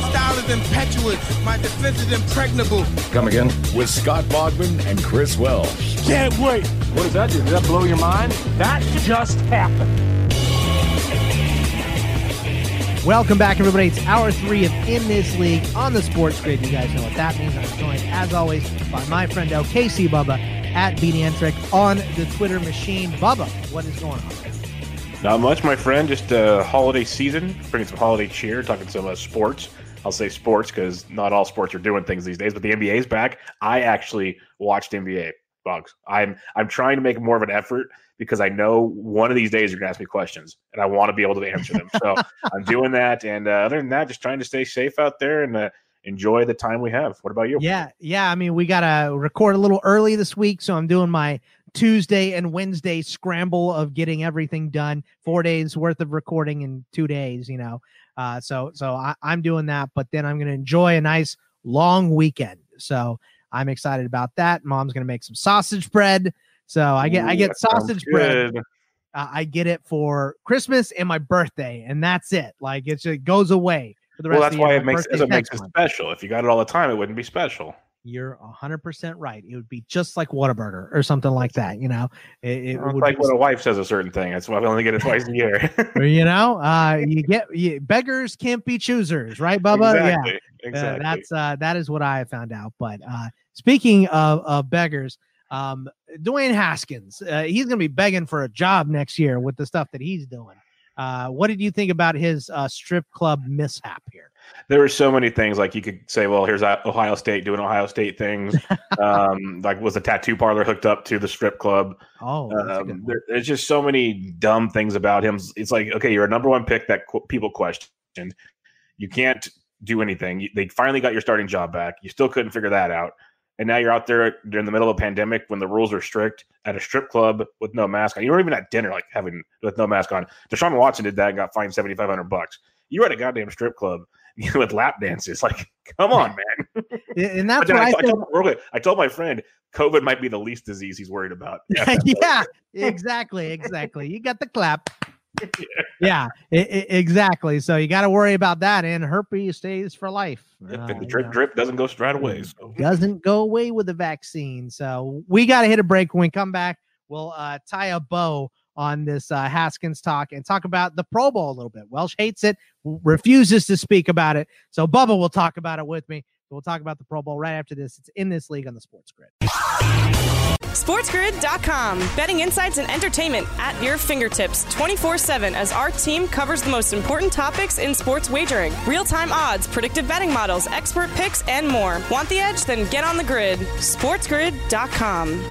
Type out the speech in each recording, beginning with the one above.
They're here. My style is impetuous. My defense is impregnable. Come again? With Scott Bogman and Chris Welsh. Can't wait. What does that do? Did that blow your mind? That just happened. Welcome back, everybody. It's hour three of In This League on the Sports Grid. You guys know what that means. I'm joined, as always, by my friend LKC Bubba at BDNtrick on the Twitter machine. Bubba, what is going on? Not much, my friend. Just a holiday season, bringing some holiday cheer, talking some uh, sports. I'll say sports because not all sports are doing things these days, but the NBA is back. I actually watched NBA bugs. I'm I'm trying to make more of an effort because I know one of these days you're gonna ask me questions and I want to be able to answer them. So I'm doing that, and uh, other than that, just trying to stay safe out there and uh, enjoy the time we have. What about you? Yeah, yeah. I mean, we gotta record a little early this week, so I'm doing my Tuesday and Wednesday scramble of getting everything done. Four days worth of recording in two days, you know. Uh, so so I, I'm doing that, but then I'm gonna enjoy a nice long weekend. So I'm excited about that. Mom's gonna make some sausage bread. So I get I get sausage bread. Uh, I get it for Christmas and my birthday, and that's it. Like it's it goes away for the rest Well, of that's the why it makes it makes it special. If you got it all the time, it wouldn't be special. You're hundred percent right. It would be just like Whataburger or something like that. You know, it, it would like be- when a wife says a certain thing. That's why I only get it twice a year. you know, uh, you get you, beggars can't be choosers, right, Bubba? exactly. Yeah, Uh, that's uh, that is what I have found out. But uh, speaking of, of beggars, um, Dwayne Haskins, uh, he's going to be begging for a job next year with the stuff that he's doing. Uh, what did you think about his uh, strip club mishap here? There were so many things like you could say, well, here's Ohio State doing Ohio State things. um, like was the tattoo parlor hooked up to the strip club? Oh, that's a good Um, there, there's just so many dumb things about him. It's like, okay, you're a number one pick that qu- people questioned. You can't do anything. You- They finally got your starting job back. You still couldn't figure that out. And now you're out there during the middle of a pandemic when the rules are strict at a strip club with no mask on. You weren't even at dinner, like having with no mask on. Deshaun Watson did that and got fined seventy five hundred bucks. You were at a goddamn strip club with lap dances. Like, come on, man. and that's what I, I, told, I told my friend COVID might be the least disease he's worried about. yeah, exactly, exactly. You got the clap. Yeah, i- i- exactly. So you got to worry about that, and herpes stays for life. Yep, Uh, and the you drip know, drip doesn't go straight away. So doesn't go away with the vaccine. So we got to hit a break. When we come back, we'll uh, tie a bow on this uh, Haskins talk and talk about the Pro Bowl a little bit. Welsh hates it, refuses to speak about it. So Bubba will talk about it with me. We'll talk about the Pro Bowl right after this. It's in this league on the Sports Grid. SportsGrid.com. Betting insights and entertainment at your fingertips 24 7 as our team covers the most important topics in sports wagering real time odds, predictive betting models, expert picks, and more. Want the edge? Then get on the grid. SportsGrid.com.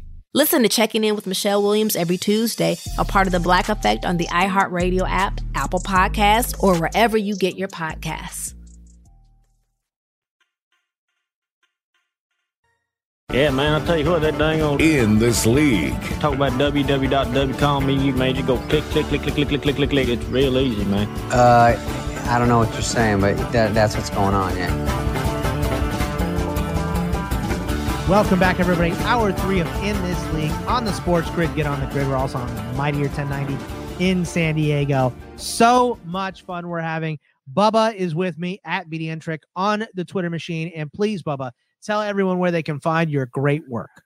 Listen to Checking In with Michelle Williams every Tuesday, a part of the Black Effect on the iHeartRadio app, Apple Podcasts, or wherever you get your podcasts. Yeah, man, I'll tell you what, that dang old. In this league. Talk about www. Call me, you man. You go click, click, click, click, click, click, click, click, click. It's real easy, man. Uh, I don't know what you're saying, but that, that's what's going on, yeah. Welcome back, everybody. Hour three of In This League on the Sports Grid. Get on the grid. We're also on Mightier 1090 in San Diego. So much fun we're having. Bubba is with me at BDN Trick on the Twitter machine. And please, Bubba, tell everyone where they can find your great work.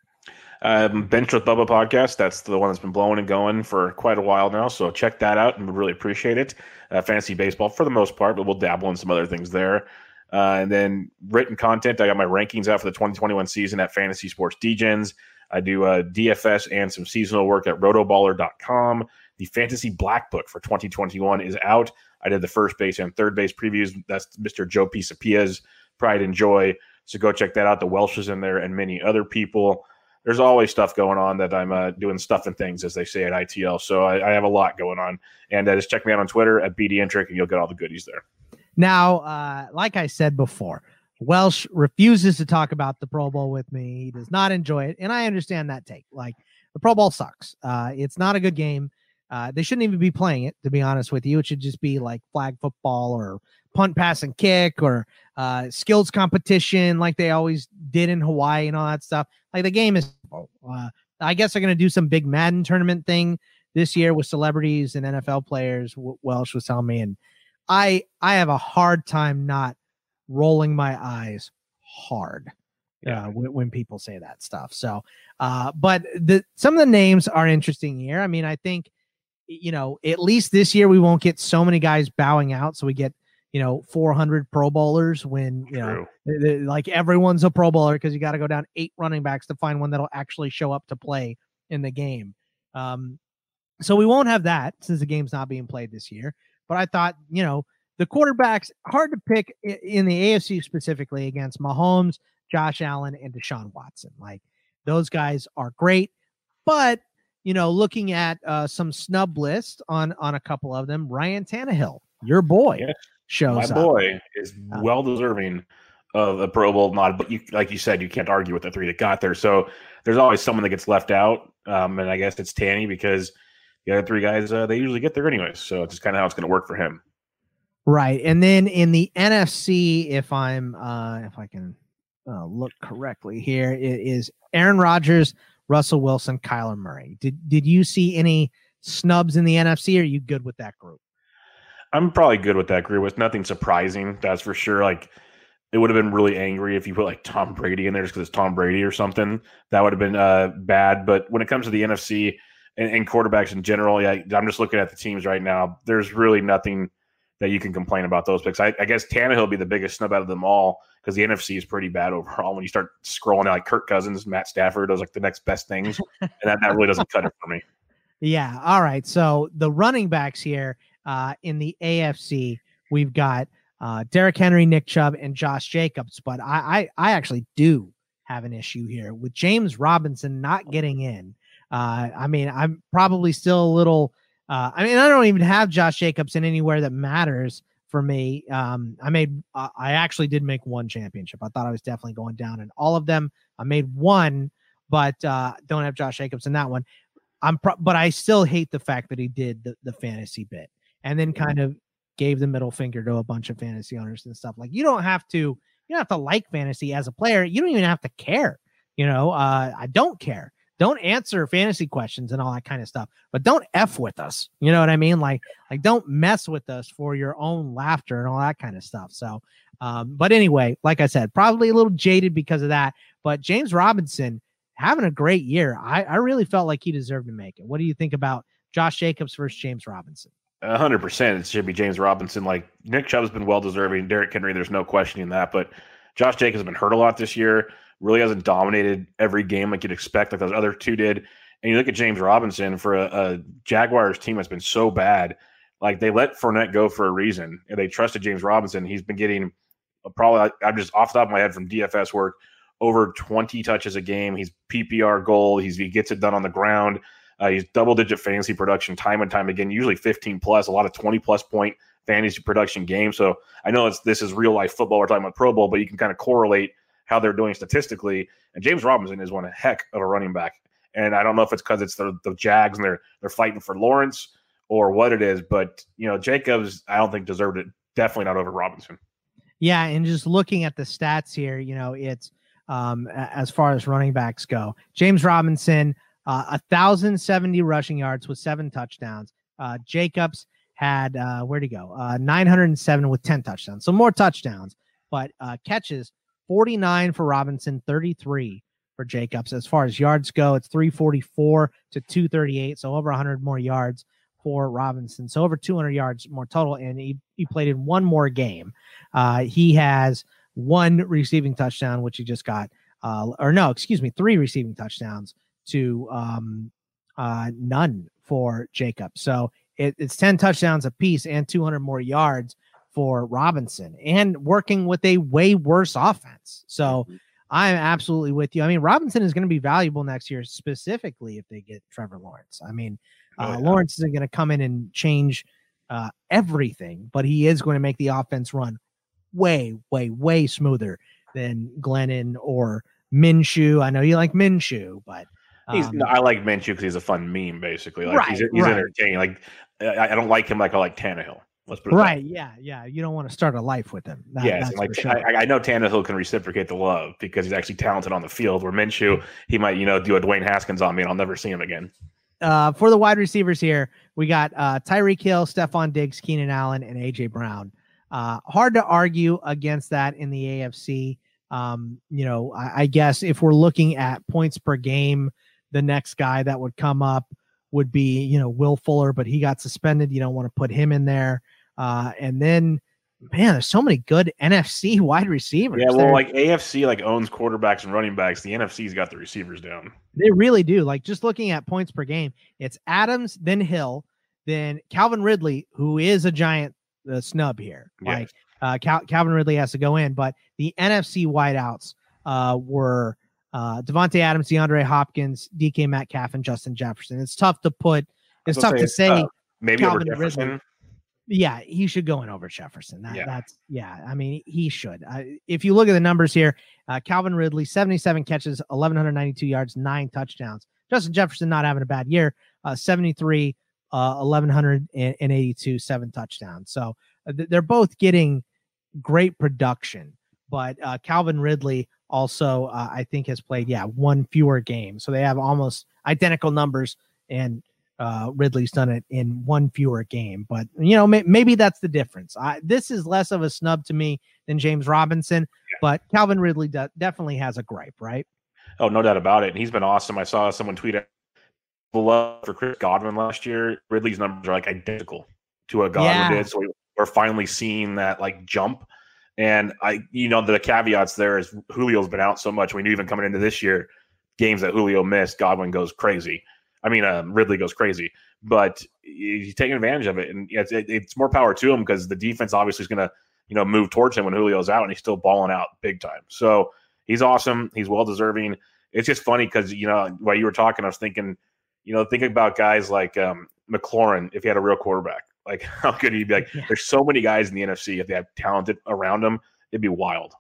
Um, Bench with Bubba podcast. That's the one that's been blowing and going for quite a while now. So check that out and we really appreciate it. Uh, fantasy baseball for the most part, but we'll dabble in some other things there. Uh, and then written content. I got my rankings out for the 2021 season at Fantasy Sports Degens. I do uh, DFS and some seasonal work at rotoballer.com. The Fantasy Black Book for 2021 is out. I did the first base and third base previews. That's Mr. Joe P. Pisapia's Pride and Joy. So go check that out. The Welsh is in there and many other people. There's always stuff going on that I'm uh, doing stuff and things, as they say at ITL. So I, I have a lot going on. And uh, just check me out on Twitter at BDNtrick and you'll get all the goodies there. Now, uh, like I said before, Welsh refuses to talk about the Pro Bowl with me. He does not enjoy it, and I understand that take. Like the Pro Bowl sucks. Uh, it's not a good game. Uh, they shouldn't even be playing it, to be honest with you. It should just be like flag football or punt, pass, and kick or uh, skills competition, like they always did in Hawaii and all that stuff. Like the game is. Uh, I guess they're going to do some big Madden tournament thing this year with celebrities and NFL players. Welsh was telling me, and I I have a hard time not rolling my eyes hard yeah. uh, when, when, people say that stuff. So, uh, but the some of the names are interesting here. I mean, I think you know at least this year we won't get so many guys bowing out, so we get you know 400 Pro Bowlers when you know like everyone's a Pro Bowler because you got to go down eight running backs to find one that'll actually show up to play in the game. Um, so we won't have that since the game's not being played this year. But I thought, you know, the quarterbacks hard to pick in the AFC specifically against Mahomes, Josh Allen, and Deshaun Watson. Like those guys are great, but you know, looking at uh, some snub list on on a couple of them, Ryan Tannehill, your boy, yes, shows my boy is uh, well deserving of a Pro Bowl nod. But you, like you said, you can't argue with the three that got there. So there's always someone that gets left out, um, and I guess it's Tanny because the other three guys uh, they usually get there anyways. So it's just kind of how it's going to work for him. Right, and then in the NFC, if I'm uh, if I can uh, look correctly here, it is Aaron Rodgers, Russell Wilson, Kyler Murray. Did did you see any snubs in the NFC? Or are you good with that group? I'm probably good with that group. It's nothing surprising, that's for sure. Like it would have been really angry if you put like Tom Brady in there just because it's Tom Brady or something. That would have been uh, bad. But when it comes to the NFC, and, and quarterbacks in general, yeah, I'm just looking at the teams right now. There's really nothing that you can complain about those picks. I, I guess Tannehill will be the biggest snub out of them all because the NFC is pretty bad overall. When you start scrolling like Kirk Cousins, Matt Stafford, those like the next best things, and that, that really doesn't cut it for me. Yeah. All right. So the running backs here uh, in the AFC, we've got uh, Derrick Henry, Nick Chubb, and Josh Jacobs. But I, I, I actually do have an issue here with James Robinson not getting in. Uh, I mean, I'm probably still a little. Uh, I mean, I don't even have Josh Jacobs in anywhere that matters for me. Um, I made, uh, I actually did make one championship. I thought I was definitely going down in all of them. I made one, but uh, don't have Josh Jacobs in that one. I'm, pro- but I still hate the fact that he did the, the fantasy bit and then kind of gave the middle finger to a bunch of fantasy owners and stuff. Like you don't have to, you don't have to like fantasy as a player. You don't even have to care. You know, uh, I don't care don't answer fantasy questions and all that kind of stuff, but don't f with us. You know what I mean? Like like don't mess with us for your own laughter and all that kind of stuff. So, um, but anyway, like I said, probably a little jaded because of that. But James Robinson having a great year. I I really felt like he deserved to make it. What do you think about Josh Jacobs versus James Robinson? hundred percent. It should be James Robinson. Like Nick Chubb's been well deserving. Derrick Henry, there's no questioning that. But Josh Jacobs has been hurt a lot this year. Really hasn't dominated every game like you'd expect, like those other two did. And you look at James Robinson for a, a Jaguars team that's been so bad. Like they let Fournette go for a reason, and they trusted James Robinson. He's been getting probably I'm just off the top of my head from DFS work over 20 touches a game. He's PPR goal. He's he gets it done on the ground. Uh, he's double digit fantasy production time and time again, usually 15 plus, a lot of 20 plus point fantasy production game. So I know it's this is real life football. We're talking about Pro Bowl, but you can kind of correlate how they're doing statistically. And James Robinson is one heck of a running back. And I don't know if it's because it's the, the Jags and they're they're fighting for Lawrence or what it is, but you know Jacobs I don't think deserved it. Definitely not over Robinson. Yeah, and just looking at the stats here, you know, it's um, as far as running backs go. James Robinson, uh, 1,070 rushing yards with seven touchdowns. Uh, Jacobs had, uh, where'd he go? Uh, 907 with 10 touchdowns. So more touchdowns, but uh, catches 49 for Robinson, 33 for Jacobs. As far as yards go, it's 344 to 238. So over 100 more yards for Robinson. So over 200 yards more total. And he, he played in one more game. Uh, he has one receiving touchdown, which he just got, uh, or no, excuse me, three receiving touchdowns to um, uh, none for Jacob. So it, it's 10 touchdowns apiece and 200 more yards for Robinson and working with a way worse offense. So I'm absolutely with you. I mean, Robinson is going to be valuable next year, specifically if they get Trevor Lawrence. I mean, uh, oh, yeah. Lawrence isn't going to come in and change uh, everything, but he is going to make the offense run way, way, way smoother than Glennon or Minshew. I know you like Minshew, but He's, um, I like Minshew because he's a fun meme, basically. Like right, he's, he's right. entertaining. Like I, I, don't like him like I like Tannehill. Let's put it right. Yeah, yeah. You don't want to start a life with him. That, yes, like sure. I, I, know Tannehill can reciprocate the love because he's actually talented on the field. Where Minshew, he might you know do a Dwayne Haskins on me, and I'll never see him again. Uh, for the wide receivers here, we got uh, Tyreek Hill, Stefon Diggs, Keenan Allen, and AJ Brown. Uh, hard to argue against that in the AFC. Um, you know, I, I guess if we're looking at points per game, the next guy that would come up would be, you know, Will Fuller, but he got suspended. You don't want to put him in there. Uh, and then, man, there's so many good NFC wide receivers. Yeah, well, They're, like AFC like owns quarterbacks and running backs. The NFC's got the receivers down. They really do. Like just looking at points per game, it's Adams, then Hill, then Calvin Ridley, who is a giant uh, snub here. Yes. Like uh, Cal- Calvin Ridley has to go in, but the NFC wideouts uh, were uh, Davante Adams, DeAndre Hopkins, DK Metcalf, and Justin Jefferson. It's tough to put. It's tough say, to say. Uh, maybe Calvin over Jefferson. Ridley. Yeah, he should go in over Jefferson. That, yeah. That's yeah. I mean, he should. Uh, if you look at the numbers here, uh, Calvin Ridley, seventy-seven catches, eleven hundred ninety-two yards, nine touchdowns. Justin Jefferson not having a bad year. Uh, seventy-three, uh, eleven hundred and eighty-two, seven touchdowns. So uh, they're both getting great production. But uh, Calvin Ridley also uh, I think has played yeah one fewer game, so they have almost identical numbers, and uh, Ridley's done it in one fewer game. But you know may- maybe that's the difference. I, this is less of a snub to me than James Robinson, yeah. but Calvin Ridley de- definitely has a gripe, right? Oh, no doubt about it. And he's been awesome. I saw someone tweet it below for Chris Godwin last year. Ridley's numbers are like identical to what Godwin yeah. did. So we, we're finally seeing that like jump and I, you know, the caveats there is Julio's been out so much. We knew even coming into this year, games that Julio missed, Godwin goes crazy. I mean, uh, Ridley goes crazy, but he's taking advantage of it, and it's, it, it's more power to him because the defense obviously is going to, you know, move towards him when Julio's out, and he's still balling out big time. So he's awesome. He's well deserving. It's just funny because you know while you were talking, I was thinking, you know, thinking about guys like um, McLaurin if he had a real quarterback. Like, how could he be like? Yeah. There's so many guys in the NFC. If they have talented around them, it'd be wild.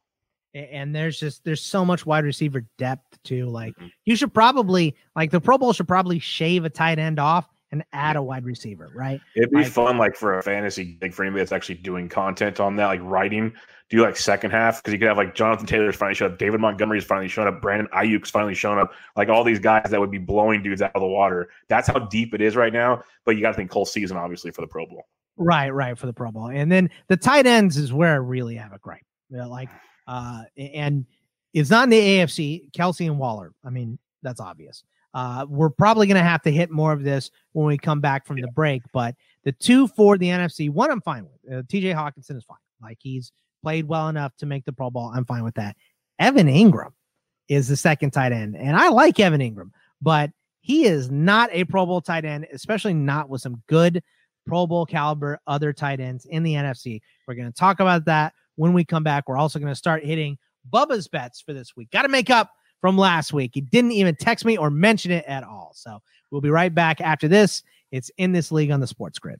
And there's just there's so much wide receiver depth too. Like, mm-hmm. you should probably like the Pro Bowl should probably shave a tight end off and add a wide receiver, right? It'd be Like- fun, like for a fantasy, like for anybody that's actually doing content on that, like writing. Do you like second half because you could have like Jonathan Taylor's finally showed up, David Montgomery's finally shown up, Brandon Aiyuk's finally shown up, like all these guys that would be blowing dudes out of the water. That's how deep it is right now. But you got to think whole season, obviously, for the Pro Bowl. Right, right for the Pro Bowl, and then the tight ends is where I really have a gripe. You know, like, uh, and it's not in the AFC. Kelce and Waller. I mean, that's obvious. Uh, we're probably going to have to hit more of this when we come back from the break. But the two for the NFC, one I'm fine with. Uh, T.J. Hockenson is fine. Like he's played well enough to make the Pro Bowl. I'm fine with that. Evan Engram is the second tight end, and I like Evan Engram, but he is not a Pro Bowl tight end, especially not with some good Pro Bowl caliber other tight ends in the NFC. We're going to talk about that when we come back. We're also going to start hitting Bubba's bets for this week. Got to make up from last week. He didn't even text me or mention it at all. So we'll be right back after this. It's in this league on the sports grid.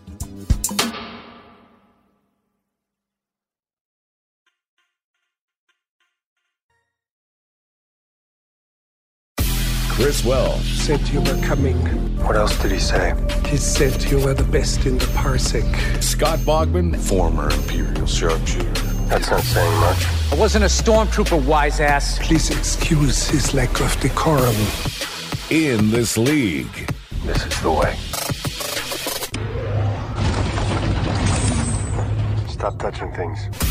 Chris Welsh. Said you were coming. What else did he say? He said you were the best in the parsec. Scott Bogman. Former Imperial sharpshooter. That's not saying much. I wasn't a stormtrooper, wise ass. Please excuse his lack of decorum. In this league. This is the way. Stop touching things.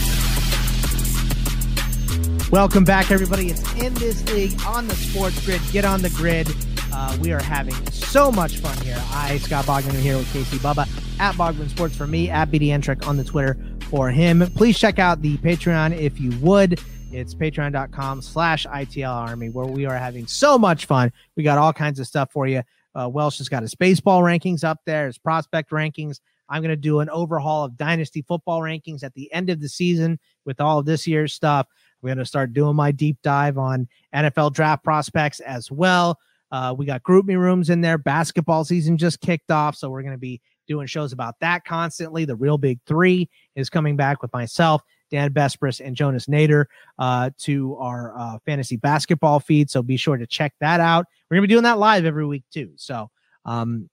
Welcome back, everybody. It's in this league on the sports grid. Get on the grid. Uh, we are having so much fun here. I, Scott Bogman, here with Casey Bubba at Bogman Sports for me, at BD Entrick on the Twitter for him. Please check out the Patreon if you would. It's patreon.com slash ITL Army, where we are having so much fun. We got all kinds of stuff for you. Uh, Welsh has got his baseball rankings up there, his prospect rankings. I'm going to do an overhaul of dynasty football rankings at the end of the season with all of this year's stuff. We're going to start doing my deep dive on NFL draft prospects as well. Uh, we got group me rooms in there. Basketball season just kicked off, so we're going to be doing shows about that constantly. The Real Big Three is coming back with myself, Dan Besbris, and Jonas Nader uh, to our uh, fantasy basketball feed. So be sure to check that out. We're going to be doing that live every week too. So, um,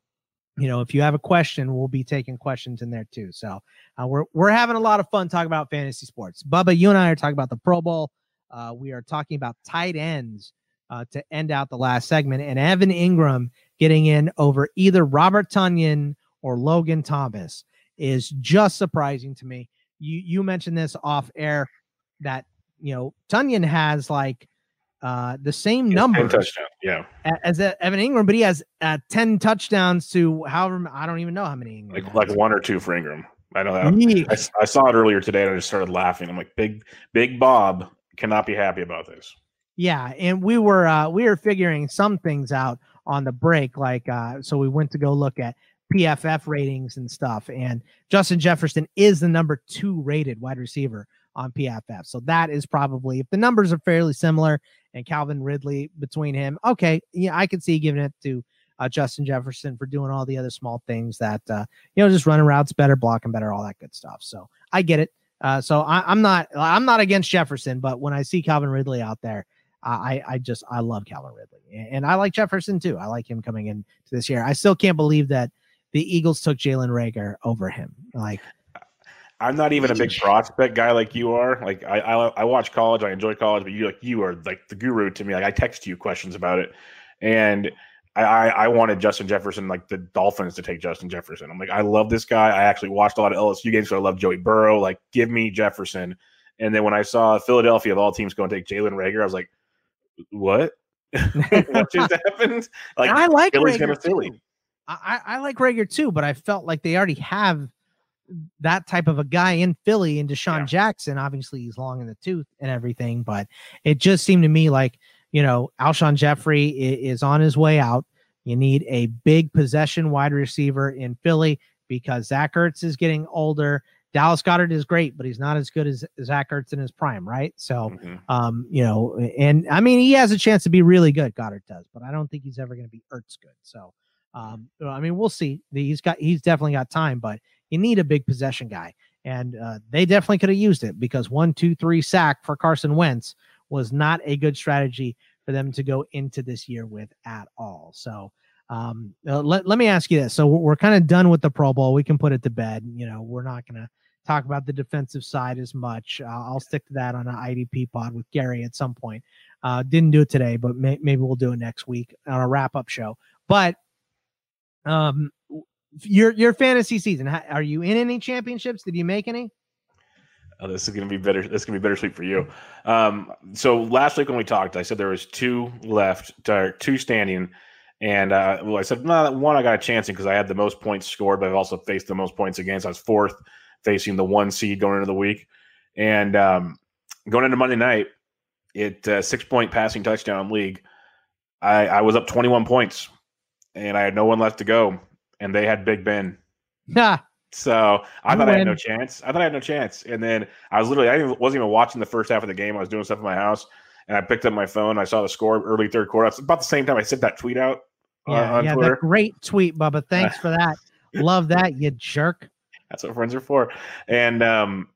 you know, if you have a question, we'll be taking questions in there too. So uh, we're we're having a lot of fun talking about fantasy sports. Bubba, you and I are talking about the Pro Bowl. Uh, we are talking about tight ends uh, to end out the last segment, and Evan Engram getting in over either Robert Tonyan or Logan Thomas is just surprising to me. You you mentioned this off air that you know Tonyan has like uh the same number touchdown. Yeah. as Evan Engram, but he has uh, 10 touchdowns to however I don't even know how many. Engram Like like one or two for Engram. I don't know that. I, I saw it earlier today and I just started laughing. I'm like, big big Bob cannot be happy about this. Yeah, and we were uh we were figuring some things out on the break, like uh so we went to go look at PFF ratings and stuff, and Justin Jefferson is the number two rated wide receiver on PFF. So that is probably if the numbers are fairly similar and Calvin Ridley between him, okay, yeah, I can see giving it to uh, Justin Jefferson for doing all the other small things that uh, you know, just running routes better, blocking better, all that good stuff. So I get it. Uh, so I, I'm not I'm not against Jefferson, but when I see Calvin Ridley out there, I I just I love Calvin Ridley, and, and I like Jefferson too. I like him coming in to this year. I still can't believe that the Eagles took Jalen Reagor over him. Like I'm not even a big prospect guy like you are. Like I, I, I watch college, I enjoy college, but you like you are like the guru to me. Like I text you questions about it, and I, I, I wanted Justin Jefferson, like the Dolphins, to take Justin Jefferson. I'm like, I love this guy. I actually watched a lot of LSU games, so I love Joey Burrow. Like, give me Jefferson. And then when I saw Philadelphia of all teams going to take Jalen Reagor, I was like, what? what just happened? Like, I like Philly's Reagor gonna Philly. I I like Reagor too, but I felt like they already have that type of a guy in Philly and DeSean Jackson. Obviously, he's long in the tooth and everything, but it just seemed to me like you know Alshon Jeffery is on his way out. You need a big possession wide receiver in Philly because Zach Ertz is getting older. Dallas Goedert is great, but he's not as good as Zach Ertz in his prime, right? So, Mm-hmm. um, you know, and I mean, he has a chance to be really good. Goedert does, but I don't think he's ever going to be Ertz good. So, um, I mean, we'll see. He's got, he's definitely got time, but you need a big possession guy, and uh, they definitely could have used it because one, two, three sack for Carson Wentz was not a good strategy for them to go into this year with at all. So, um, uh, let, let me ask you this. So we're, we're kind of done with the Pro Bowl. We can put it to bed. You know, we're not going to talk about the defensive side as much. Uh, I'll stick to that on an IDP pod with Gary at some point. Uh, didn't do it today, but may, maybe we'll do it next week on a wrap up show. But um, your your fantasy season, are you in any championships? Did you make any? Oh, this is going to be better. This is going to be bittersweet for you. Um, so last week when we talked, I said there was two left, two standing, and uh, well, I said no, one I got a chance in because I had the most points scored, but I've also faced the most points against. I was fourth, facing the one seed going into the week, and um, going into Monday night, it uh, six point passing touchdown league. I, I was up twenty one points, and I had no one left to go, and they had Big Ben. Nah. So I You thought I had no chance. I thought I had no chance. And then I was literally, I wasn't even watching the first half of the game. I was doing stuff in my house and I picked up my phone. I saw the score early third quarter. It's about the same time I sent that tweet out uh, Yeah, on yeah, Twitter. that great tweet, Bubba. Thanks for that. Love that, you jerk. That's what friends are for. And um,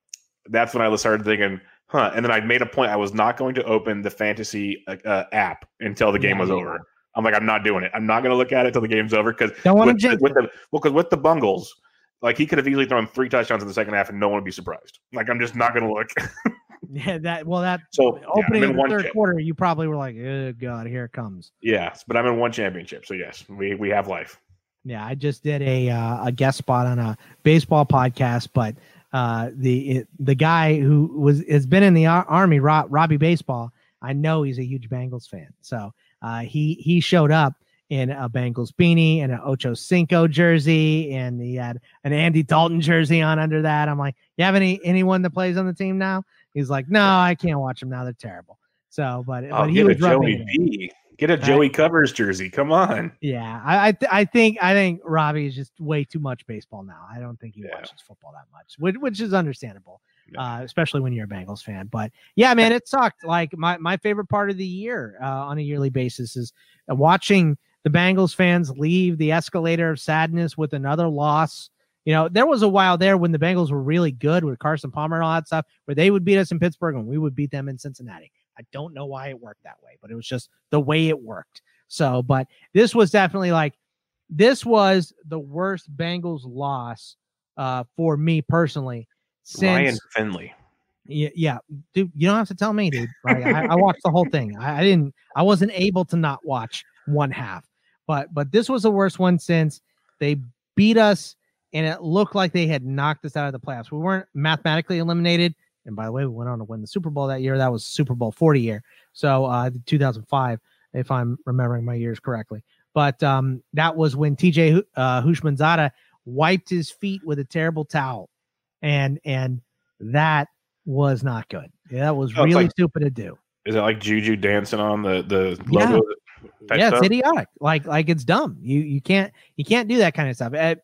that's when I started thinking, huh. And then I made a point. I was not going to open the fantasy uh, uh, app until the game Yeah, was over. I'm like, I'm not doing it. I'm not going to look at it until the game's over because Don't wanna with, jinx with the well, because with the Bungles, like he could have easily thrown three touchdowns in the second half and no one would be surprised. Like I'm just not going to look. Yeah, that well, that So yeah, opening in of the third chip. quarter, you probably were like, "Oh God, here it comes." Yes, but I'm in one championship. So yes, we we have life. Yeah, I just did a uh, a guest spot on a baseball podcast, but uh, the it, the guy who was has been in the ar- army, Rob, Robbie Baseball. I know he's a huge Bengals fan, so uh, he he showed up in a Bengals beanie and an Ocho Cinco jersey, and he had an Andy Dalton jersey on under that. I'm like, you have any anyone that plays on the team now? He's like, no, I can't watch them now. They're terrible. So, but Oh, but he was Joey. B. Get a Right. Joey Covers jersey. Come on. Yeah, I I, th- I think I think Robbie is just way too much baseball now. I don't think he watches football that much, which, which is understandable, uh, especially when you're a Bengals fan. But yeah, man, it sucked. Like my my favorite part of the year uh, on a yearly basis is uh, watching the Bengals fans leave the escalator of sadness with another loss. You know, there was a while there when the Bengals were really good with Carson Palmer and all that stuff, where they would beat us in Pittsburgh and we would beat them in Cincinnati. I don't know why it worked that way, but it was just the way it worked. So, but this was definitely like this was the worst Bengals loss uh, for me personally since Ryan Finley. yeah, yeah, dude. You don't have to tell me, dude. Right? I, I watched the whole thing. I, I didn't. I wasn't able to not watch one half, but but this was the worst one since they beat us, and it looked like they had knocked us out of the playoffs. We weren't mathematically eliminated, and by the way, we went on to win the Super Bowl that year. That was Super Bowl forty year, so uh, 2005, if I'm remembering my years correctly. But um, that was when TJ uh, Houshmandzadeh wiped his feet with a terrible towel, and and that was not good. Yeah, that was Oh, really like- stupid to do. Is it like Juju dancing on the the Yeah. logo? type yeah, it's idiotic. Like like it's dumb. You you can't you can't do that kind of stuff. Uh,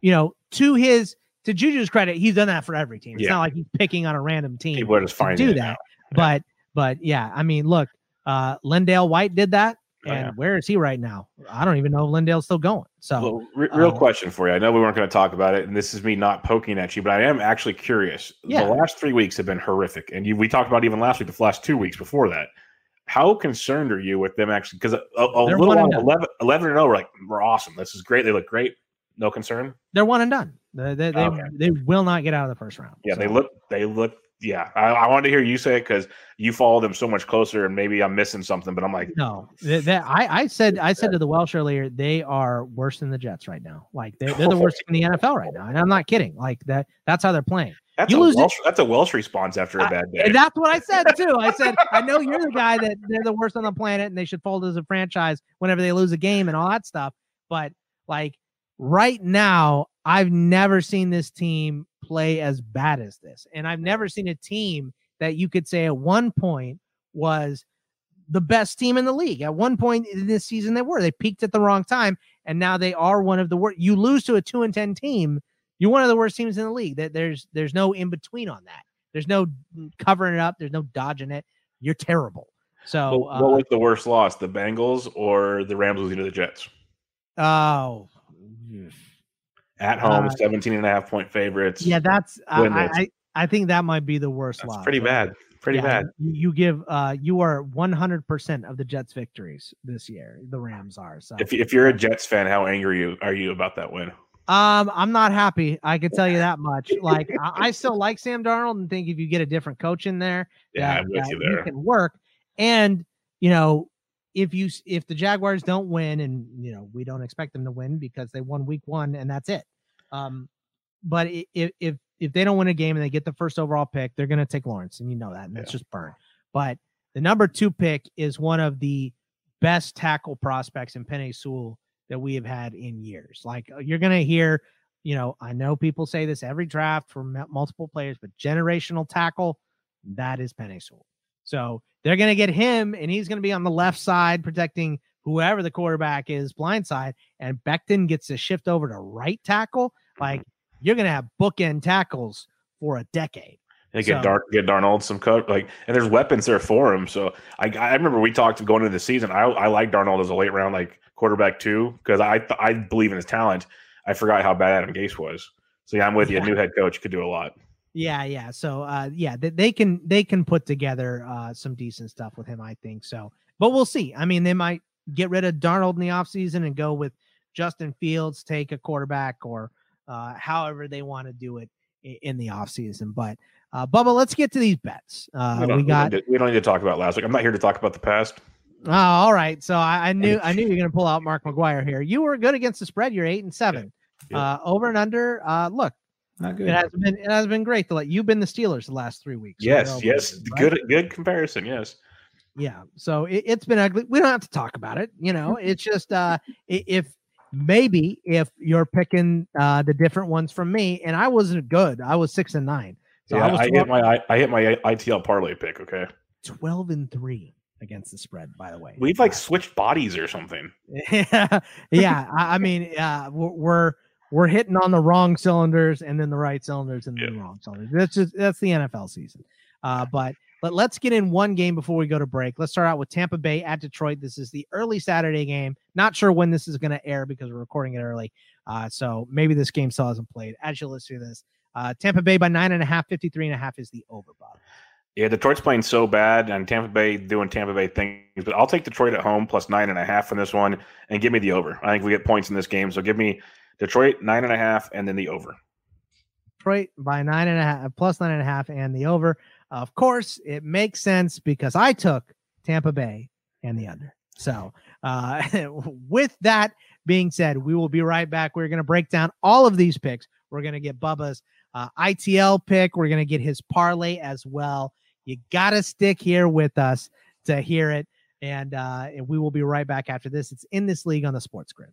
you know, to his to Juju's credit, he's done that for every team. It's Yeah. not like he's picking on a random team. People are just to finding do that. But but yeah, I mean, look, uh LenDale White did that, Oh, and yeah. where is he right now? I don't even know if LenDale's still going. So, well, re- real uh, question for you. I know we weren't going to talk about it, and this is me not poking at you, but I am actually curious. Yeah. The last three weeks have been horrific, and you, we talked about even last week, the last two weeks before that. How concerned are you with them actually? Because a, a They're little while, 11, 11 and 0, we're like, we're awesome. This is great. They look great. No concern. they're one and done. They they, they, Okay. they will not get out of the first round. Yeah, they look. They look. Yeah, I, I wanted to hear you say it because you follow them so much closer, and maybe I'm missing something. But I'm like, No, they, they- I, I said I said to the Welsh earlier, they are worse than the Jets right now. Like they're, they're the worst in the NFL right now, and I'm not kidding. Like that that's how they're playing. that's you a lose it- Welsh, that's a Welsh response after a bad day. And that's what I said too. I said, I know you're the guy that they're the worst on the planet and they should fold as a franchise whenever they lose a game and all that stuff. But like right now, I've never seen this team play as bad as this. And I've never seen a team that you could say at one point was the best team in the league. At one point in this season, they were. They peaked at the wrong time, and now they are one of the worst. You lose to a two and ten team, you're one of the worst teams in the league. That there's there's no in between on that. There's no covering it up. There's no dodging it. You're terrible. So, what, uh, what was the worst loss, the Bengals or the Rams losing to the Jets? oh, At home, Uh, 17 and a half point favorites. yeah, that's I, I. I think that might be the worst loss. pretty right? bad. Pretty Yeah, bad. You, give uh you are 100 percent of the Jets victories this year. The Rams are so. If, if you're a Jets fan, how angry you are you about that win? Um, I'm not happy. I can tell you that much. Like, I, I still like Sam Darnold and think if you get a different coach in there, Yeah, that, I'm with you he there. can work. And you know, if you if the Jaguars don't win, and you know we don't expect them to win because they won Week One and that's it. Um, but if if if they don't win a game and they get the first overall pick, they're going to take Lawrence, and you know that, and that's just burn. But the number two pick is one of the best tackle prospects in Penei Sewell that we have had in years. Like uh, you're going to hear, you know, I know people say this every draft for multiple players, but generational tackle, that is Penei Sewell. So they're going to get him, and he's going to be on the left side protecting whoever the quarterback is, blind side, and Becton gets to shift over to right tackle. Mm-hmm. Like you're going to have bookend tackles for a decade. They get So- Dark, get Darnold some cut, like, and there's weapons there for him. So I, I remember we talked going into the season. I, I like Darnold as a late round like quarterback too because I, I believe in his talent. I forgot how bad Adam Gase was. So yeah, I'm with you. Yeah. A new head coach could do a lot. Yeah, yeah. So uh yeah, they, they can they can put together uh some decent stuff with him, I think. So, but we'll see. I mean, they might get rid of Darnold in the offseason and go with Justin Fields, take a quarterback or uh however they want to do it in the offseason. But uh Bubba, let's get to these bets. Uh we, don't, we got we, don't need, we don't need to talk about last week. I'm not here to talk about the past. Oh, all right. So I, I knew I knew you were going to pull out Mark McGwire here. You were good against the spread. You're eight and seven. Uh, over and under. Uh, look, Not good. it has been it has been great to let you've been the Steelers the last three weeks. Yes, Over yes, right? good, good comparison. Yes. Yeah. So it, it's been ugly. We don't have to talk about it. You know, it's just uh, if maybe if you're picking uh the different ones from me, and I wasn't good. I was six and nine. So yeah, I was I, hit my I, I hit my ITL parlay pick. Okay, 12 and three against the spread. By the way, we've like switched bodies or something. yeah, yeah. I, I mean, uh, we're, we're we're hitting on the wrong cylinders and then the right cylinders and then the wrong cylinders. That's just that's the NFL season. Uh, but but let's get in one game before we go to break. Let's start out with Tampa Bay at Detroit. This is the early Saturday game. Not sure when this is going to air because we're recording it early. Uh, so maybe this game still hasn't played. As you listen to this, uh, Tampa Bay by nine and a half, 53 and a half is the over, Bob. Yeah, Detroit's playing so bad, and Tampa Bay doing Tampa Bay things. But I'll take Detroit at home plus nine and a half in this one, and give me the over. I think we get points in this game, so give me Detroit nine and a half, and then the over. Detroit by nine and a half, plus nine and a half, and the over. Of course, it makes sense because I took Tampa Bay and the under. So, uh, with that being said, we will be right back. We're going to break down all of these picks. We're going to get Bubba's uh, ITL pick. We're going to get his parlay as well. You got to stick here with us to hear it. And, uh, and we will be right back after this. It's in this league on the sports grid.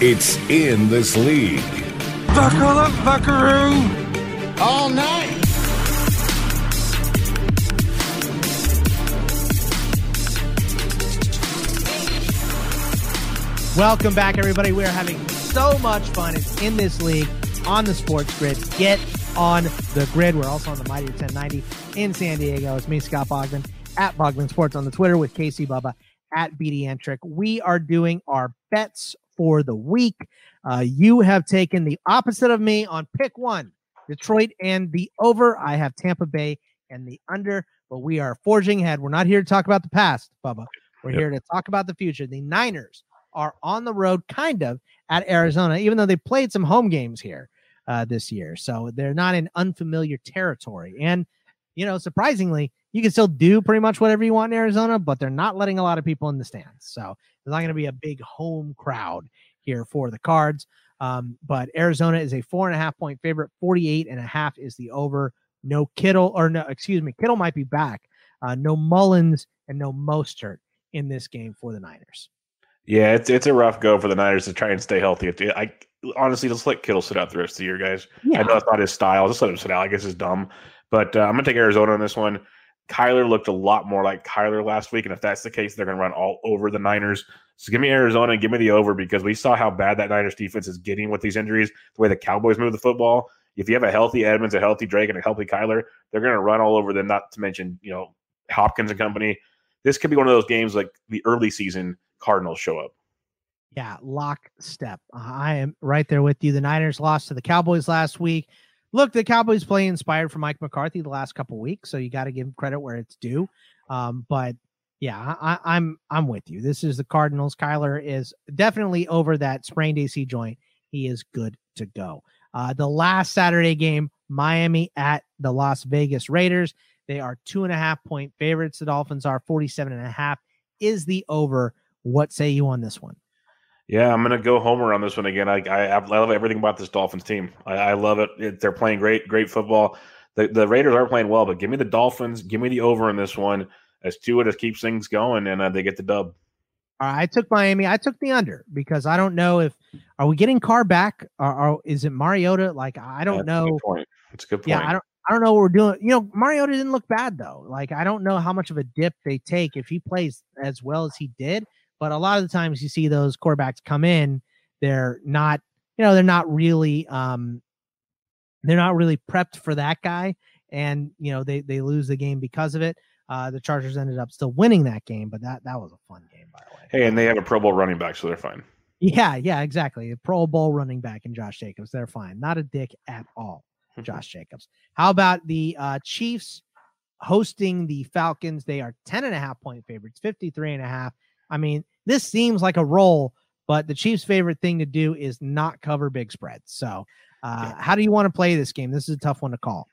It's in this league. Buckle up, buckaroo! All night! Welcome back, everybody. We are having so much fun. It's in this league on the sports grid. Get on the grid. We're also on the Mighty 1090 in San Diego. It's me, Scott Bogman, at Bogman Sports on the Twitter with Casey Bubba at BD Entrick. We are doing our bets for the week. Uh, you have taken the opposite of me on pick one Detroit and the over. I have Tampa Bay and the under, but we are forging ahead. We're not here to talk about the past, Bubba. We're yep. here to talk about the future. The Niners are on the road, kind of at Arizona, even though they played some home games here uh, this year. So they're not in unfamiliar territory. And, you know, surprisingly, you can still do pretty much whatever you want in Arizona, but they're not letting a lot of people in the stands. So there's not going to be a big home crowd here for the cards. Um, but Arizona is a four and a half point favorite. 48 and a half is the over. No Kittle, or no, excuse me, Kittle might be back. Uh, no Mullens and no Mostert in this game for the Niners. Yeah, it's it's a rough go for the Niners to try and stay healthy. I honestly just let Kittle sit out the rest of the year, guys. Yeah. I know it's not his style. Just let him sit out. I guess it's dumb, but uh, I'm gonna take Arizona on this one. Kyler looked a lot more like Kyler last week, and if that's the case, they're gonna run all over the Niners. So give me Arizona and give me the over because we saw how bad that Niners defense is getting with these injuries. The way the Cowboys move the football. If you have a healthy Edmonds, a healthy Drake, and a healthy Kyler, they're gonna run all over them. Not to mention, you know, Hopkins and company. This could be one of those games like the early season Cardinals show up. Yeah, lockstep. I am right there with you. The Niners lost to the Cowboys last week. Look, the Cowboys play inspired from Mike McCarthy the last couple weeks, so you got to give him credit where it's due. Um, but yeah, I, I'm I'm with you. This is the Cardinals. Kyler is definitely over that sprained AC joint. He is good to go. Uh, the last Saturday game, Miami at the Las Vegas Raiders. They are two and a half point favorites. The Dolphins are 47 and a half. Is the over. What say you on this one? Yeah, I'm gonna go homer on this one again. I I, I love everything about this Dolphins team. I, I love it. it. They're playing great, great football. The the Raiders are playing well, but give me the Dolphins. Give me the over in this one. As Tua just keeps things going, and uh, they get the dub. All right, I took Miami. I took the under because I don't know if are we getting Carr back or, or is it Mariota? Like I don't That's know. point. That's a good point. Yeah, I don't. I don't know what we're doing. You know, Mariota didn't look bad though. Like I don't know how much of a dip they take if he plays as well as he did. But a lot of the times you see those quarterbacks come in they're not, you know, they're not really um they're not really prepped for that guy. And you know, they they lose the game because of it. Uh the Chargers ended up still winning that game, but that that was a fun game, by the way. Hey, and they have a Pro Bowl running back, so they're fine. Yeah, yeah, exactly. A Pro Bowl running back in Josh Jacobs. They're fine. Not a dick at all. Josh Jacobs. How about the uh Chiefs hosting the Falcons? They are 10 and a half point favorites, 53 and a half. I mean, this seems like a roll but the Chiefs' favorite thing to do is not cover big spreads. So, uh, yeah. how do you want to play this game? This is a tough one to call.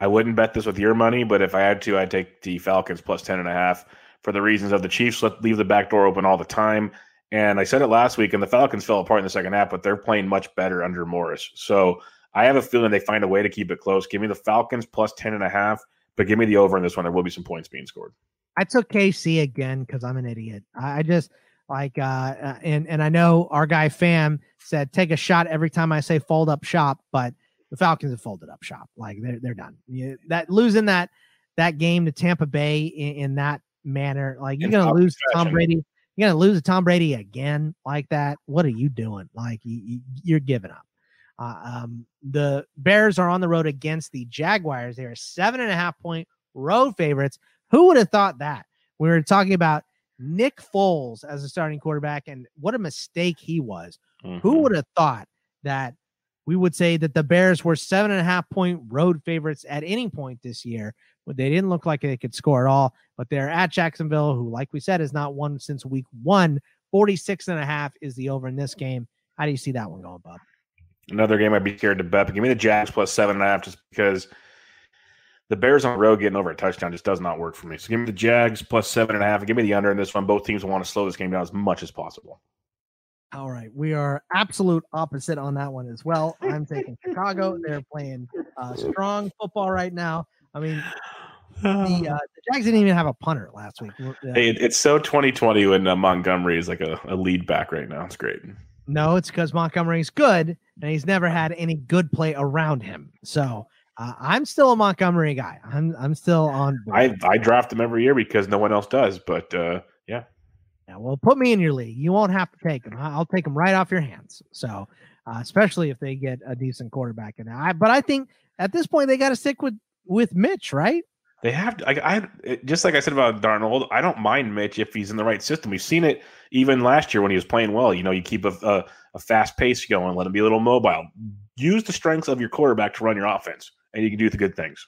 I wouldn't bet this with your money, but if I had to, I'd take the Falcons plus 10 and a half for the reasons of the Chiefs let leave the back door open all the time. And I said it last week, and the Falcons fell apart in the second half, but they're playing much better under Morris. So I have a feeling they find a way to keep it close. Give me the Falcons plus 10 and a half, but give me the over in this one. There will be some points being scored. I took KC again because I'm an idiot. I just – like, uh, uh, and and I know our guy Fam said take a shot every time I say fold up shop, but the Falcons have folded up shop. Like they're they're done. You, that losing that that game to Tampa Bay in, in that manner, like you're gonna lose Tom Brady. You're gonna lose to Tom Brady again like that. What are you doing? Like you, you're giving up. Uh, um, the Bears are on the road against the Jaguars. They are seven and a half point road favorites. Who would have thought that? We were talking about Nick Foles as a starting quarterback, and what a mistake he was. Mm-hmm. Who would have thought that we would say that the Bears were seven and a half point road favorites at any point this year? But they didn't look like they could score at all. But they're at Jacksonville, who, like we said, has not won since week one. 46 and a half is the over in this game. How do you see that one going, Bob? Another game I'd be scared to bet, but give me the Jags plus seven and a half just because – the Bears on the road getting over a touchdown just does not work for me. So give me the Jags plus seven and a half and give me the under in this one. Both teams want to slow this game down as much as possible. All right. We are absolute opposite on that one as well. I'm taking Chicago. They're playing uh, strong football right now. I mean, the, uh, the Jags didn't even have a punter last week. Hey, it's so 2020 when uh, Montgomery is like a, a lead back right now. It's great. No, it's because Montgomery's good and he's never had any good play around him. So uh, I'm still a Montgomery guy. I'm I'm still on. Board. I I draft him every year because no one else does. But uh, yeah, yeah. Well, put me in your league. You won't have to take him. I'll take him right off your hands. So, uh, especially if they get a decent quarterback there. I, but I think at this point they got to stick with with Mitch, right? They have to. I, I just like I said about Darnold. I don't mind Mitch if he's in the right system. We've seen it even last year when he was playing well. You know, you keep a, a, a fast pace going, let him be a little mobile. Use the strengths of your quarterback to run your offense, and you can do the good things.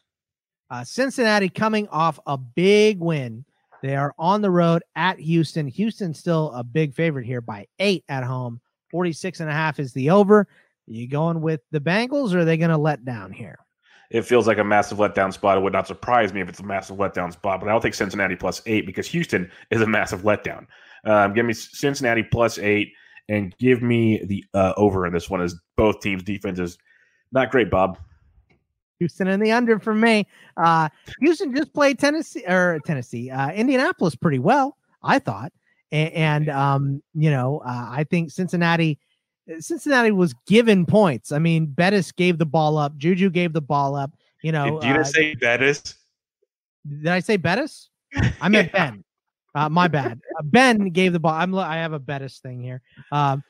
Uh, Cincinnati coming off a big win. They are on the road at Houston. Houston's still a big favorite here by eight at home. 46 and a half is the over. Are you going with the Bengals or are they going to let down here? it feels like a massive letdown spot. It would not surprise me if it's a massive letdown spot, but I'll take Cincinnati plus eight because Houston is a massive letdown. Um, give me Cincinnati plus eight and give me the uh, over in this one as both teams' defenses not great, Bob. Houston and the under for me. Uh, Houston just played Tennessee or Tennessee, uh, Indianapolis pretty well, I thought, and, and um, you know, uh, I think Cincinnati Cincinnati was given points. I mean, Bettis gave the ball up. Juju gave the ball up. You know, did you uh, say Bettis? Did I say Bettis? I meant yeah. Ben. Uh, my bad. Uh, ben gave the ball. I'm. I have a Bettis thing here. Um,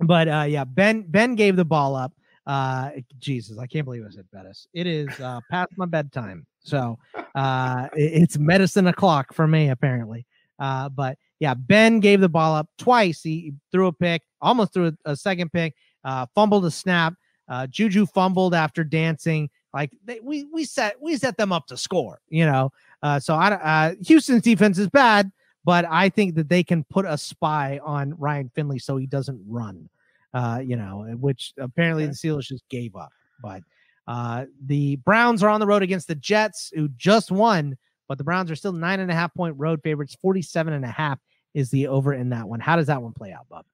but uh, yeah, Ben. Ben gave the ball up. Uh, Jesus, I can't believe I said Bettis. It is uh, past my bedtime, so uh, it's medicine o'clock for me apparently. Uh, but yeah, Ben gave the ball up twice. He threw a pick, almost threw a, second pick, uh, fumbled a snap. Uh, Juju fumbled after dancing. Like they, we we set we set them up to score, you know. Uh, so I uh, Houston's defense is bad, but I think that they can put a spy on Ryan Finley so he doesn't run. Uh, you know, which apparently the Steelers just gave up. But uh, the Browns are on the road against the Jets, who just won but the Browns are still nine and a half point road favorites. 47 and a half is the over in that one. How does that one play out, Bob?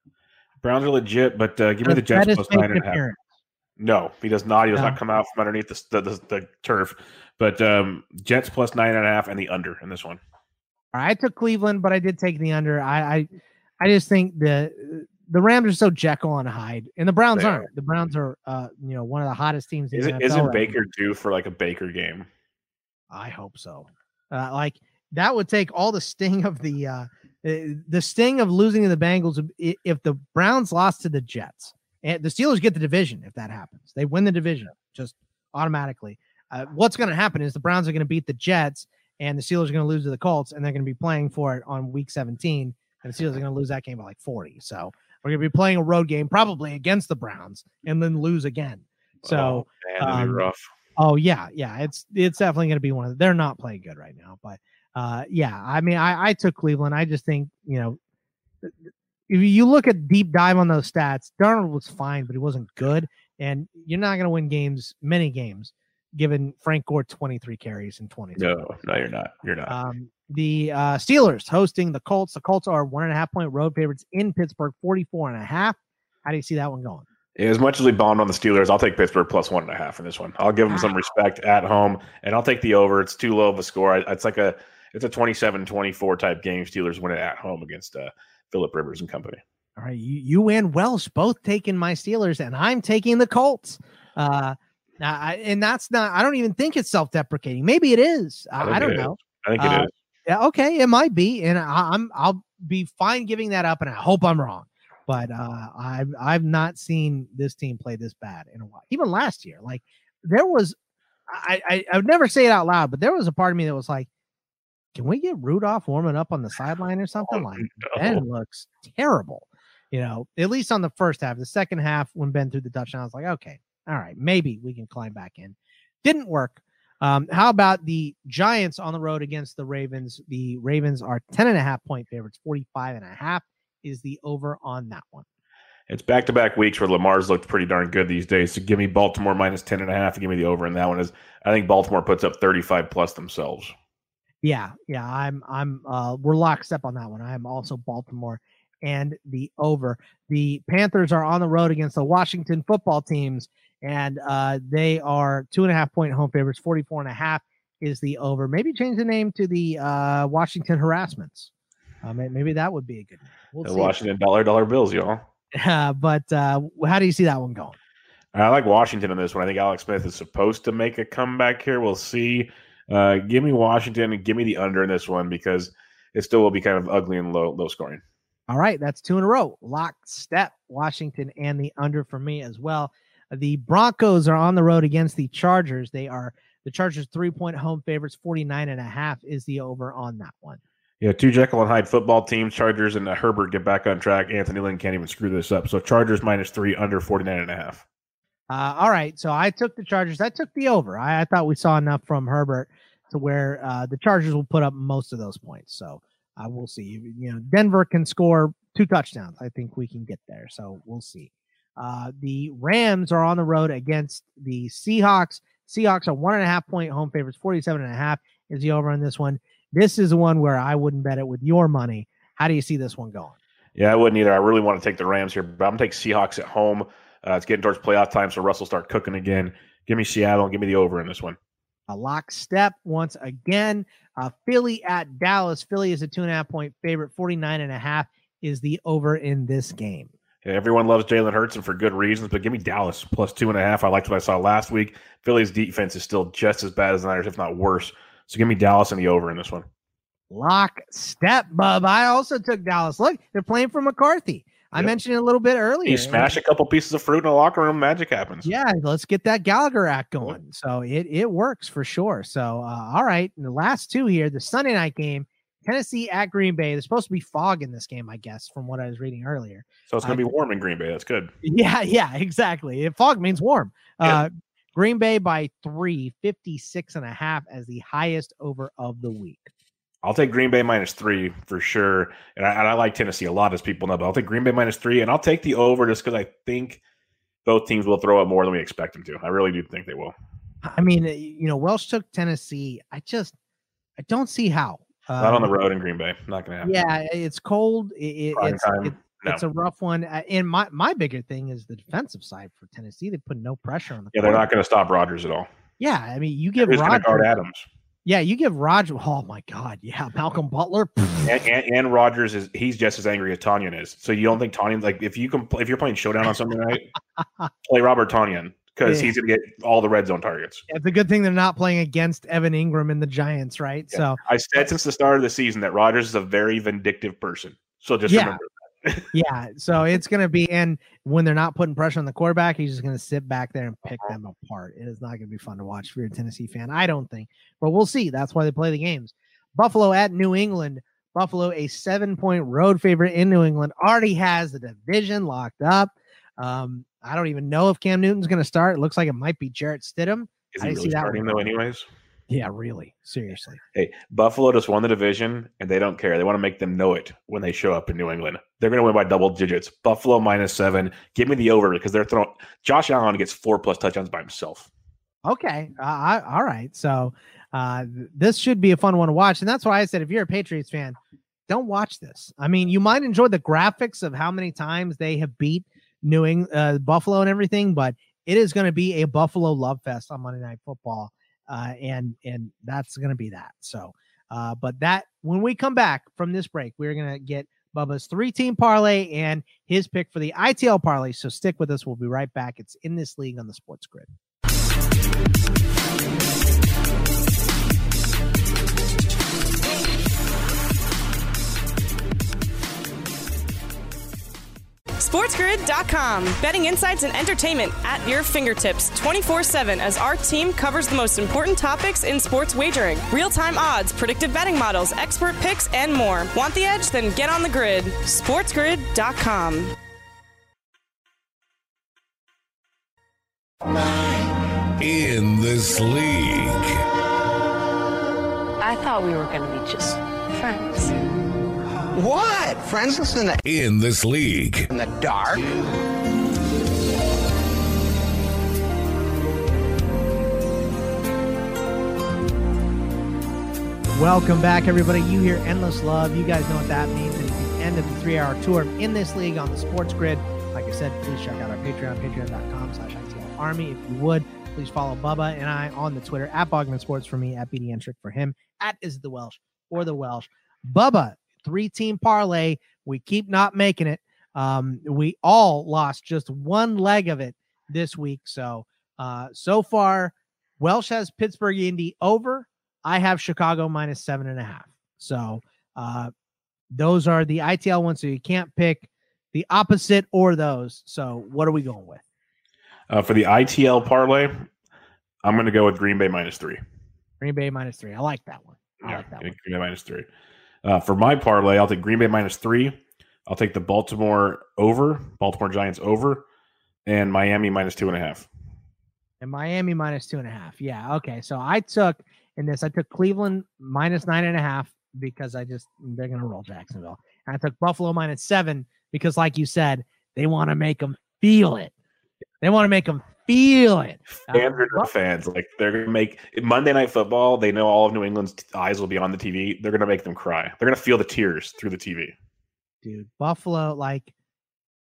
Browns are legit, but uh, give me the Jets plus nine and a half. No, he does not. He does no. not come out from underneath the, the, the, turf. But um, Jets plus nine and a half and the under in this one. All right, I took Cleveland, but I did take the under. I I, I just think the the Rams are so Jekyll and Hyde, and the Browns aren't. The Browns are, uh, you know, one of the hottest teams. Is isn't Baker due for like a Baker game? I hope so. Uh, like that would take all the sting of the uh, eh, the sting of losing to the Bengals if the Browns lost to the Jets. And the Steelers get the division if that happens. They win the division just automatically. Uh, what's going to happen is the Browns are going to beat the Jets, and the Steelers are going to lose to the Colts, and they're going to be playing for it on Week 17, and the Steelers are going to lose that game by like 40. So we're going to be playing a road game probably against the Browns, and then lose again. So oh, man, um, rough. Oh yeah, yeah. It's it's definitely going to be one of. They're not playing good right now, but uh, yeah. I mean, I I took Cleveland. I just think you know, if you look at deep dive on those stats, Darnold was fine, but he wasn't good, and you're not going to win games, many games, given Frank Gore 23 carries in 20. No, no, you're not. You're not. Um, the uh, Steelers hosting the Colts. The Colts are one and a half point road favorites in Pittsburgh, 44 and a half. How do you see that one going? As much as we bombed on the Steelers, I'll take Pittsburgh plus one and a half in this one. I'll give them some respect at home, and I'll take the over. It's too low of a score. It's like a it's a 27-24 type game. Steelers win it at home against uh, Philip Rivers and company. All right, you, you and Welsh both taking my Steelers, and I'm taking the Colts. Uh, I, and that's not. I don't even think it's self-deprecating. Maybe it is. I, I don't know. I think it uh, is. Yeah, okay, it might be, and I, I'm I'll be fine giving that up, and I hope I'm wrong but uh, I've I've not seen this team play this bad in a while. Even last year, like there was, I, I I would never say it out loud, but there was a part of me that was like, can we get Rudolph warming up on the sideline or something? Oh, like no. Ben looks terrible, you know. At least on the first half. The second half, when Ben threw the touchdown, I was like, okay, all right, maybe we can climb back in. Didn't work. Um, how about the Giants on the road against the Ravens? The Ravens are 10 and a half point favorites, 45 and a half is the over on that one. It's back to back weeks where Lamar's looked pretty darn good these days. So give me Baltimore minus 10 and a half and give me the over. And that one is, I think Baltimore puts up 35 plus themselves. Yeah. Yeah. I'm, I'm, uh, we're lockstep on that one. I am also Baltimore and the over. The Panthers are on the road against the Washington football teams, and uh, they are two and a half point home favorites. 44 and a half is the over. Maybe change the name to the uh, Washington harassments. Uh, maybe that would be a good. We'll the Washington dollar dollar bills, y'all. Uh, but uh, how do you see that one going? I like Washington in this one. I think Alex Smith is supposed to make a comeback here. We'll see. Uh, give me Washington and give me the under in this one because it still will be kind of ugly and low low scoring. All right, that's two in a row. Lock step Washington and the under for me as well. The Broncos are on the road against the Chargers. They are the Chargers three point home favorites. 49 and a half is the over on that one. Yeah, two Jekyll and Hyde football teams, Chargers and uh, Herbert get back on track. Anthony Lynn can't even screw this up. So Chargers minus three, under 49 and a half. Uh, all right, so I took the Chargers. I took the over. I, I thought we saw enough from Herbert to where uh, the Chargers will put up most of those points. So uh, we'll see. You know, Denver can score two touchdowns. I think we can get there. So we'll see. Uh, the Rams are on the road against the Seahawks. Seahawks are one and a half point home favorites. 47 and a half is the over on this one. This is the one where I wouldn't bet it with your money. How do you see this one going? Yeah, I wouldn't either. I really want to take the Rams here, but I'm going to take Seahawks at home. Uh, it's getting towards playoff time, so Russell start cooking again. Give me Seattle and give me the over in this one. A lockstep once again. Uh, Philly at Dallas. Philly is a two and a half point favorite. 49 and a half is the over in this game. Everyone loves Jalen Hurts and for good reasons, but give me Dallas plus two and a half. I liked what I saw last week. Philly's defense is still just as bad as the Niners, if not worse. So give me Dallas and the over in this one. Lock step, bub. I also took Dallas. Look, they're playing for McCarthy. I yep. mentioned it a little bit earlier. You smash a couple pieces of fruit in the locker room, magic happens. Yeah, let's get that Gallagher act going. So it it works for sure. So uh, all right, and the last two here, the Sunday night game, Tennessee at Green Bay. There's supposed to be fog in this game, I guess, from what I was reading earlier. So it's gonna uh, be warm in Green Bay. That's good. Yeah, yeah, exactly. Fog means warm. Yeah. Uh, Green Bay by three, 56 and a half as the highest over of the week. I'll take Green Bay minus three for sure. And I, and I, like Tennessee a lot, as people know, but I'll take Green Bay minus three, and I'll take the over just because I think both teams will throw it more than we expect them to. I really do think they will. I mean, you know, Welsh took Tennessee. I just, I don't see how. Not on the um, road in Green Bay. Not going to happen. Yeah, it's cold. It, it's, it, no. It's a rough one. Uh, and my, my bigger thing is the defensive side for Tennessee. They put no pressure on the. Yeah, they're not going to stop Rodgers at all. Yeah, I mean, you give Rodgers guard Adams. Yeah, you give Rodgers. Oh my God, yeah, Malcolm Butler. and, and, and Rodgers is he's just as angry as Tonyan is. So you don't think Tonyan like if you can if you're playing showdown on something right, play Robert Tonyan because yeah. he's going to get all the red zone targets. It's a good thing they're not playing against Evan Engram and the Giants, right? Yeah. So I said since the start of the season that Rodgers is a very vindictive person. So just yeah. remember yeah, so it's gonna be, and when they're not putting pressure on the quarterback, he's just gonna sit back there and pick them apart. It is not gonna be fun to watch if you're a Tennessee fan. I don't think, but we'll see. That's why they play the games. Buffalo at New England. Buffalo, a seven point road favorite in New England, already has the division locked up. Um, I don't even know if Cam Newton's going to start. It looks like it might be Jarrett Stidham. Is he really starting though, anyways? Yeah, really. Seriously. Hey, Buffalo just won the division and they don't care. They want to make them know it when they show up in New England. They're going to win by double digits. Buffalo minus seven. Give me the over because they're throwing. Josh Allen gets four plus touchdowns by himself. Okay. Uh, all right. So uh, this should be a fun one to watch. And that's why I said if you're a Patriots fan, don't watch this. I mean, you might enjoy the graphics of how many times they have beat New England, uh, Buffalo and everything, but it is going to be a Buffalo love fest on Monday Night Football uh, and and that's going to be that. So, uh, but that when we come back from this break, we're going to get Bubba's three team parlay and his pick for the ITL parlay. So stick with us. We'll be right back. It's in this league on the Sports Grid. SportsGrid.com. Betting insights and entertainment at your fingertips 24 7 as our team covers the most important topics in sports wagering real time odds, predictive betting models, expert picks, and more. Want the edge? Then get on the grid. SportsGrid.com. In this league. I thought we were going to be just friends. What? Friends listen to In this league. In the dark? Welcome back, everybody. You hear Endless Love. You guys know what that means. It's the end of the three hour tour In This League on the Sports Grid. Like I said, please check out our Patreon, patreon.com slash ITL Army. If you would, please follow Bubba and I on the Twitter at Bogman Sports for me, at BD Entrick for him, at Is the Welsh or the Welsh. Bubba, three team parlay. We keep not making it. Um, we all lost just one leg of it this week. So, uh, so far, Welsh has Pittsburgh Indy over. I have Chicago minus seven and a half. So, uh, those are the ITL ones. So you can't pick the opposite or those. So, what are we going with? Uh, for the ITL parlay, I'm going to go with Green Bay minus three. Green Bay minus three. I like that one. I yeah, like that Green Bay minus three. Uh, for my parlay, I'll take Green Bay minus three. I'll take the Baltimore over, Baltimore Giants over, and Miami minus two and a half. And Miami minus two and a half. Yeah. Okay. So I took in this, I took Cleveland minus nine and a half because I just they're gonna roll Jacksonville. And I took Buffalo minus seven because, like you said, they want to make them feel it. They want to make them feel it. Fans are the fans. Like they're gonna make Monday Night Football. They know all of New England's eyes will be on the TV. They're gonna make them cry. They're gonna feel the tears through the TV. Dude, Buffalo, like,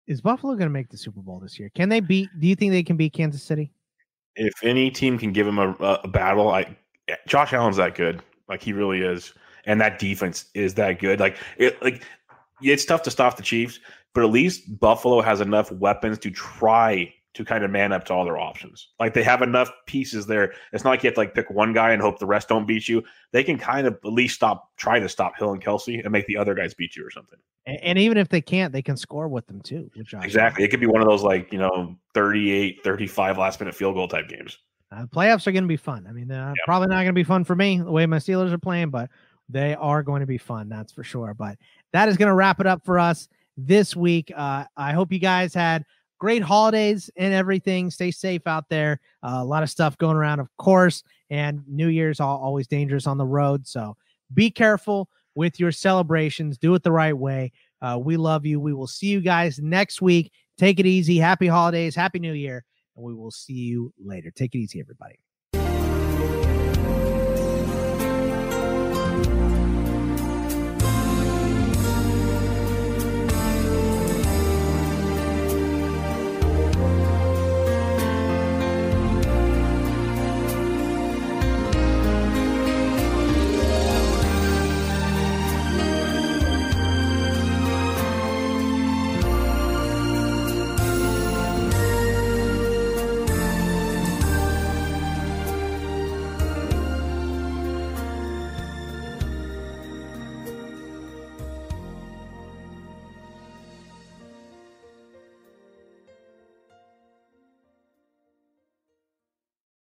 is Buffalo gonna make the Super Bowl this year? Can they beat? Do you think they can beat Kansas City? If any team can give him a, a battle, I eh, Josh Allen's that good. Like he really is, and that defense is that good. Like it, like it's tough to stop the Chiefs, but at least Buffalo has enough weapons to try to kind of man up to all their options. Like they have enough pieces there. It's not like you have to like pick one guy and hope the rest don't beat you. They can kind of at least stop, try to stop Hill and Kelce and make the other guys beat you or something. And, and even if they can't, they can score with them too. Which exactly. It could be one of those like, you know, 38, 35 last minute field goal type games. Uh, playoffs are going to be fun. I mean, they're yeah. probably not going to be fun for me the way my Steelers are playing, but they are going to be fun. That's for sure. But that is going to wrap it up for us this week. Uh, I hope you guys had great holidays and everything. Stay safe out there. Uh, a lot of stuff going around, of course, and New Year's all, always dangerous on the road. So be careful with your celebrations. Do it the right way. Uh, we love you. We will see you guys next week. Take it easy. Happy holidays. Happy New Year. And we will see you later. Take it easy, everybody.